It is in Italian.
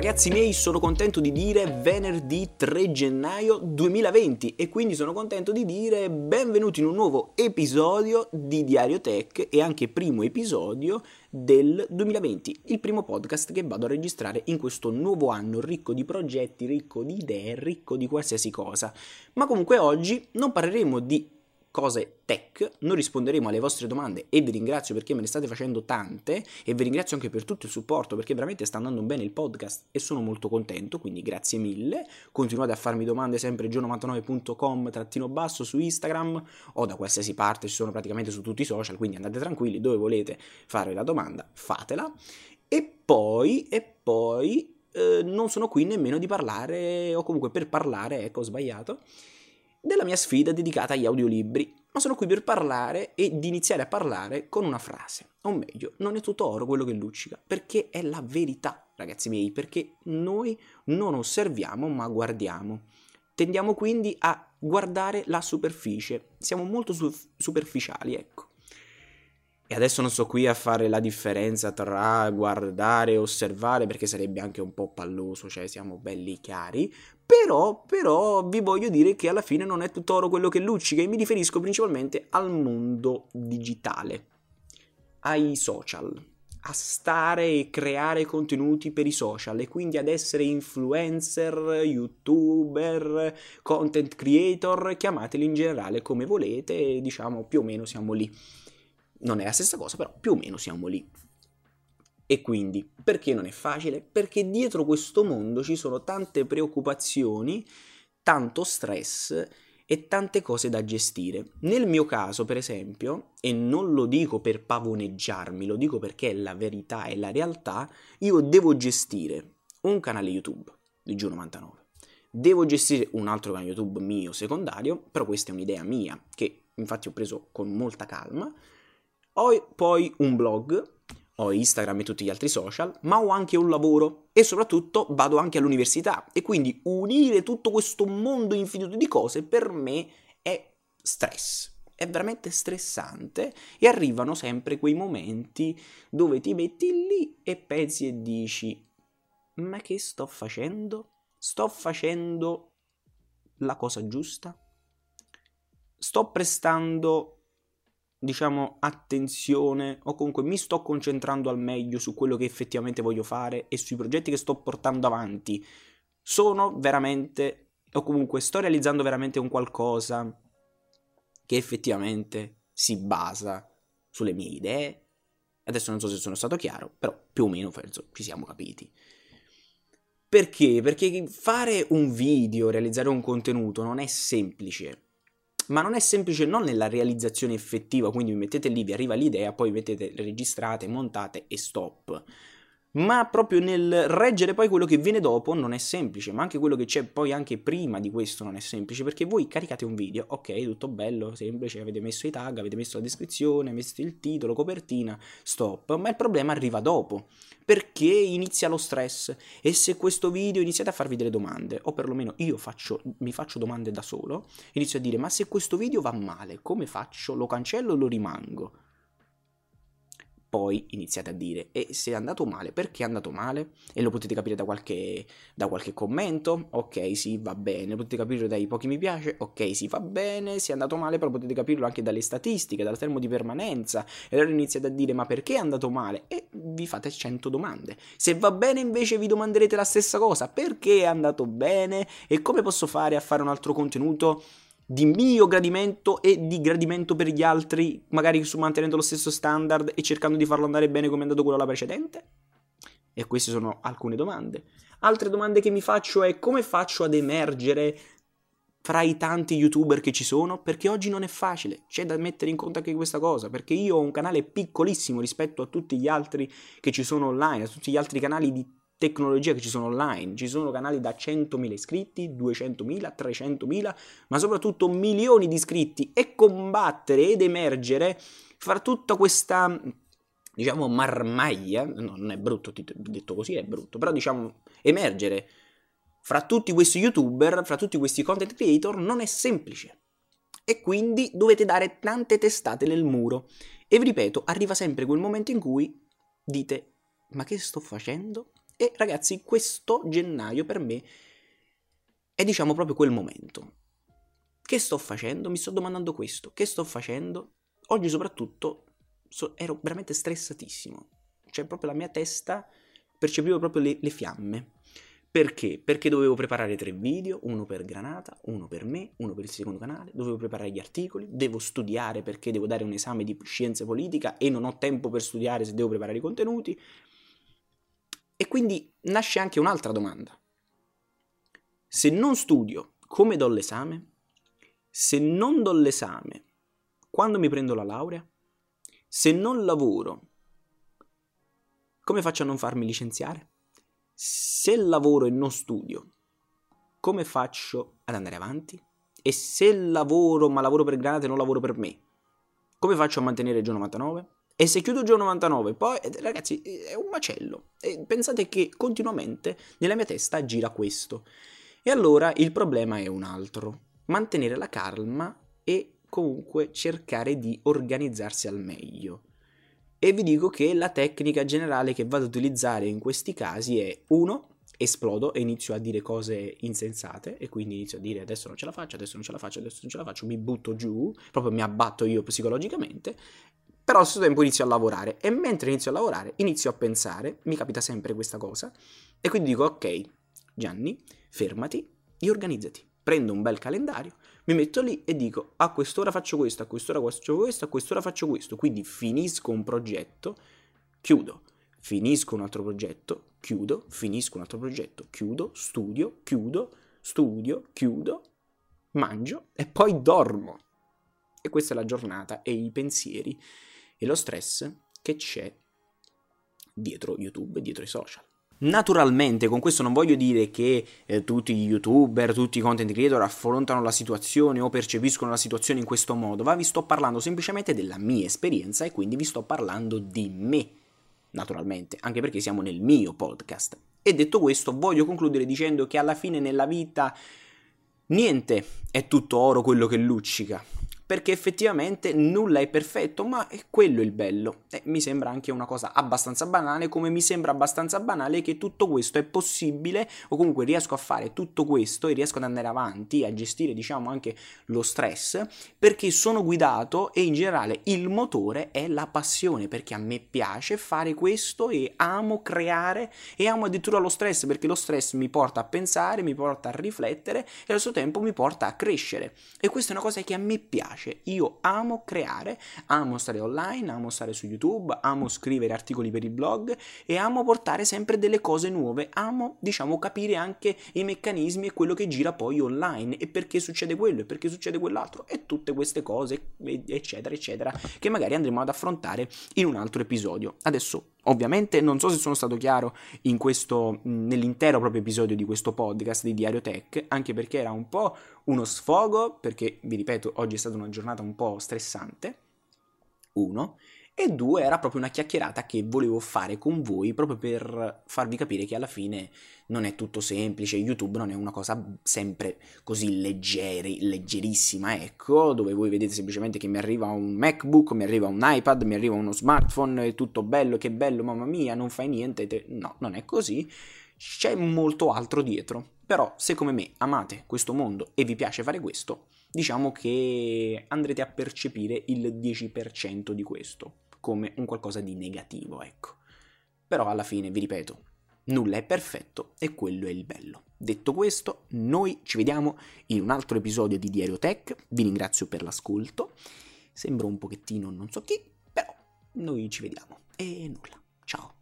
Ragazzi miei, sono contento di dire venerdì 3 gennaio 2020 e quindi sono contento di dire benvenuti in un nuovo episodio di Diario Tech e anche primo episodio del 2020, il primo podcast che vado a registrare in questo nuovo anno ricco di progetti, ricco di idee, ricco di qualsiasi cosa. Ma comunque oggi non parleremo di cose tech, noi risponderemo alle vostre domande e vi ringrazio perché me ne state facendo tante e vi ringrazio anche per tutto il supporto perché veramente sta andando bene il podcast e sono molto contento, quindi grazie mille, continuate a farmi domande sempre gio99.com trattino basso su Instagram o da qualsiasi parte, ci sono praticamente su tutti i social, quindi andate tranquilli, dove volete fare la domanda fatela. E poi, e poi eh, non sono qui nemmeno di parlare o comunque per parlare, ecco ho sbagliato della mia sfida dedicata agli audiolibri, ma sono qui per parlare e di iniziare a parlare con una frase, o meglio, non è tutto oro quello che luccica, perché è la verità, ragazzi miei, perché noi non osserviamo ma guardiamo. Tendiamo quindi a guardare la superficie, siamo molto su- superficiali, ecco. E adesso non sto qui a fare la differenza tra guardare e osservare perché sarebbe anche un po' palloso, cioè siamo belli chiari, però, però vi voglio dire che alla fine non è tutto oro quello che luccica e mi riferisco principalmente al mondo digitale, ai social, a stare e creare contenuti per i social e quindi ad essere influencer, youtuber, content creator, chiamateli in generale come volete, diciamo più o meno siamo lì. Non è la stessa cosa, però più o meno siamo lì. E quindi, perché non è facile? Perché dietro questo mondo ci sono tante preoccupazioni, tanto stress e tante cose da gestire. Nel mio caso, per esempio, e non lo dico per pavoneggiarmi, lo dico perché è la verità e la realtà, io devo gestire un canale YouTube di Giù99. Devo gestire un altro canale YouTube mio secondario, però questa è un'idea mia che infatti ho preso con molta calma. Ho poi un blog ho Instagram e tutti gli altri social, ma ho anche un lavoro e soprattutto vado anche all'università e quindi unire tutto questo mondo infinito di cose per me è stress. È veramente stressante e arrivano sempre quei momenti dove ti metti lì e pensi e dici ma che sto facendo? Sto facendo la cosa giusta? Sto prestando diciamo, attenzione o comunque mi sto concentrando al meglio su quello che effettivamente voglio fare e sui progetti che sto portando avanti. Sono veramente, o comunque sto realizzando veramente un qualcosa che effettivamente si basa sulle mie idee. Adesso non so se sono stato chiaro, però più o meno penso ci siamo capiti. Perché? Perché fare un video, realizzare un contenuto non è semplice ma non è semplice non nella realizzazione effettiva, quindi vi mettete lì, vi arriva l'idea, poi mettete, registrate, montate e stop. Ma proprio nel reggere poi quello che viene dopo non è semplice, ma anche quello che c'è poi anche prima di questo non è semplice, perché voi caricate un video, ok, tutto bello, semplice, avete messo i tag, avete messo la descrizione, avete il titolo, copertina, stop, ma il problema arriva dopo perché inizia lo stress e se questo video iniziate a farvi delle domande, o perlomeno io faccio, mi faccio domande da solo, inizio a dire ma se questo video va male, come faccio? Lo cancello o lo rimango? Poi iniziate a dire e se è andato male, perché è andato male? E lo potete capire da qualche, da qualche commento, ok sì va bene, lo potete capire dai pochi mi piace, ok sì va bene, se è andato male però potete capirlo anche dalle statistiche, dal termo di permanenza e allora iniziate a dire ma perché è andato male? E vi fate 100 domande. Se va bene invece vi domanderete la stessa cosa, perché è andato bene e come posso fare a fare un altro contenuto? Di mio gradimento e di gradimento per gli altri, magari mantenendo lo stesso standard e cercando di farlo andare bene come è andato quello la precedente? E queste sono alcune domande. Altre domande che mi faccio è come faccio ad emergere fra i tanti youtuber che ci sono? Perché oggi non è facile, c'è da mettere in conto anche questa cosa, perché io ho un canale piccolissimo rispetto a tutti gli altri che ci sono online, a tutti gli altri canali di tecnologia che ci sono online, ci sono canali da 100.000 iscritti, 200.000, 300.000, ma soprattutto milioni di iscritti e combattere ed emergere fra tutta questa diciamo marmaglia, no, non è brutto detto così, è brutto, però diciamo emergere fra tutti questi youtuber, fra tutti questi content creator non è semplice. E quindi dovete dare tante testate nel muro. E vi ripeto, arriva sempre quel momento in cui dite: Ma che sto facendo? E ragazzi, questo gennaio per me è diciamo proprio quel momento. Che sto facendo? Mi sto domandando questo. Che sto facendo? Oggi soprattutto so, ero veramente stressatissimo. Cioè proprio la mia testa percepivo proprio le, le fiamme. Perché? Perché dovevo preparare tre video, uno per Granata, uno per me, uno per il secondo canale, dovevo preparare gli articoli, devo studiare perché devo dare un esame di scienza politica e non ho tempo per studiare se devo preparare i contenuti. E quindi nasce anche un'altra domanda. Se non studio, come do l'esame? Se non do l'esame, quando mi prendo la laurea? Se non lavoro, come faccio a non farmi licenziare? Se lavoro e non studio, come faccio ad andare avanti? E se lavoro ma lavoro per Granate e non lavoro per me, come faccio a mantenere il giorno 99? E se chiudo il giorno 99, poi eh, ragazzi è un macello. E pensate che continuamente nella mia testa gira questo. E allora il problema è un altro mantenere la calma e comunque cercare di organizzarsi al meglio. E vi dico che la tecnica generale che vado ad utilizzare in questi casi è 1. Esplodo e inizio a dire cose insensate e quindi inizio a dire adesso non ce la faccio, adesso non ce la faccio, adesso non ce la faccio, mi butto giù, proprio mi abbatto io psicologicamente, però allo stesso tempo inizio a lavorare. E mentre inizio a lavorare inizio a pensare, mi capita sempre questa cosa, e quindi dico ok, Gianni, fermati e organizzati. Prendo un bel calendario, mi metto lì e dico a quest'ora faccio questo, a quest'ora faccio questo, a quest'ora faccio questo, quindi finisco un progetto, chiudo, finisco un altro progetto, chiudo, finisco un altro progetto, chiudo, studio, chiudo, studio, chiudo, mangio e poi dormo. E questa è la giornata e i pensieri e lo stress che c'è dietro YouTube, dietro i social. Naturalmente, con questo non voglio dire che eh, tutti gli youtuber, tutti i content creator affrontano la situazione o percepiscono la situazione in questo modo, ma vi sto parlando semplicemente della mia esperienza e quindi vi sto parlando di me, naturalmente, anche perché siamo nel mio podcast. E detto questo, voglio concludere dicendo che alla fine nella vita niente è tutto oro quello che luccica perché effettivamente nulla è perfetto, ma è quello il bello. E mi sembra anche una cosa abbastanza banale, come mi sembra abbastanza banale che tutto questo è possibile, o comunque riesco a fare tutto questo e riesco ad andare avanti, a gestire diciamo anche lo stress, perché sono guidato e in generale il motore è la passione, perché a me piace fare questo e amo creare e amo addirittura lo stress, perché lo stress mi porta a pensare, mi porta a riflettere e allo stesso tempo mi porta a crescere. E questa è una cosa che a me piace piace. Io amo creare, amo stare online, amo stare su YouTube, amo scrivere articoli per i blog e amo portare sempre delle cose nuove. Amo, diciamo, capire anche i meccanismi e quello che gira poi online e perché succede quello e perché succede quell'altro e tutte queste cose, eccetera, eccetera, che magari andremo ad affrontare in un altro episodio. Adesso Ovviamente non so se sono stato chiaro questo, nell'intero proprio episodio di questo podcast di Diario Tech, anche perché era un po' uno sfogo, perché vi ripeto, oggi è stata una giornata un po' stressante. Uno, e due era proprio una chiacchierata che volevo fare con voi proprio per farvi capire che alla fine non è tutto semplice, YouTube non è una cosa sempre così leggeri, leggerissima, ecco, dove voi vedete semplicemente che mi arriva un MacBook, mi arriva un iPad, mi arriva uno smartphone, è tutto bello, che bello, mamma mia, non fai niente, te... no, non è così, c'è molto altro dietro. Però se come me amate questo mondo e vi piace fare questo, diciamo che andrete a percepire il 10% di questo come un qualcosa di negativo, ecco. Però alla fine, vi ripeto, nulla è perfetto e quello è il bello. Detto questo, noi ci vediamo in un altro episodio di Diario Tech, vi ringrazio per l'ascolto, sembro un pochettino non so chi, però noi ci vediamo e nulla, ciao.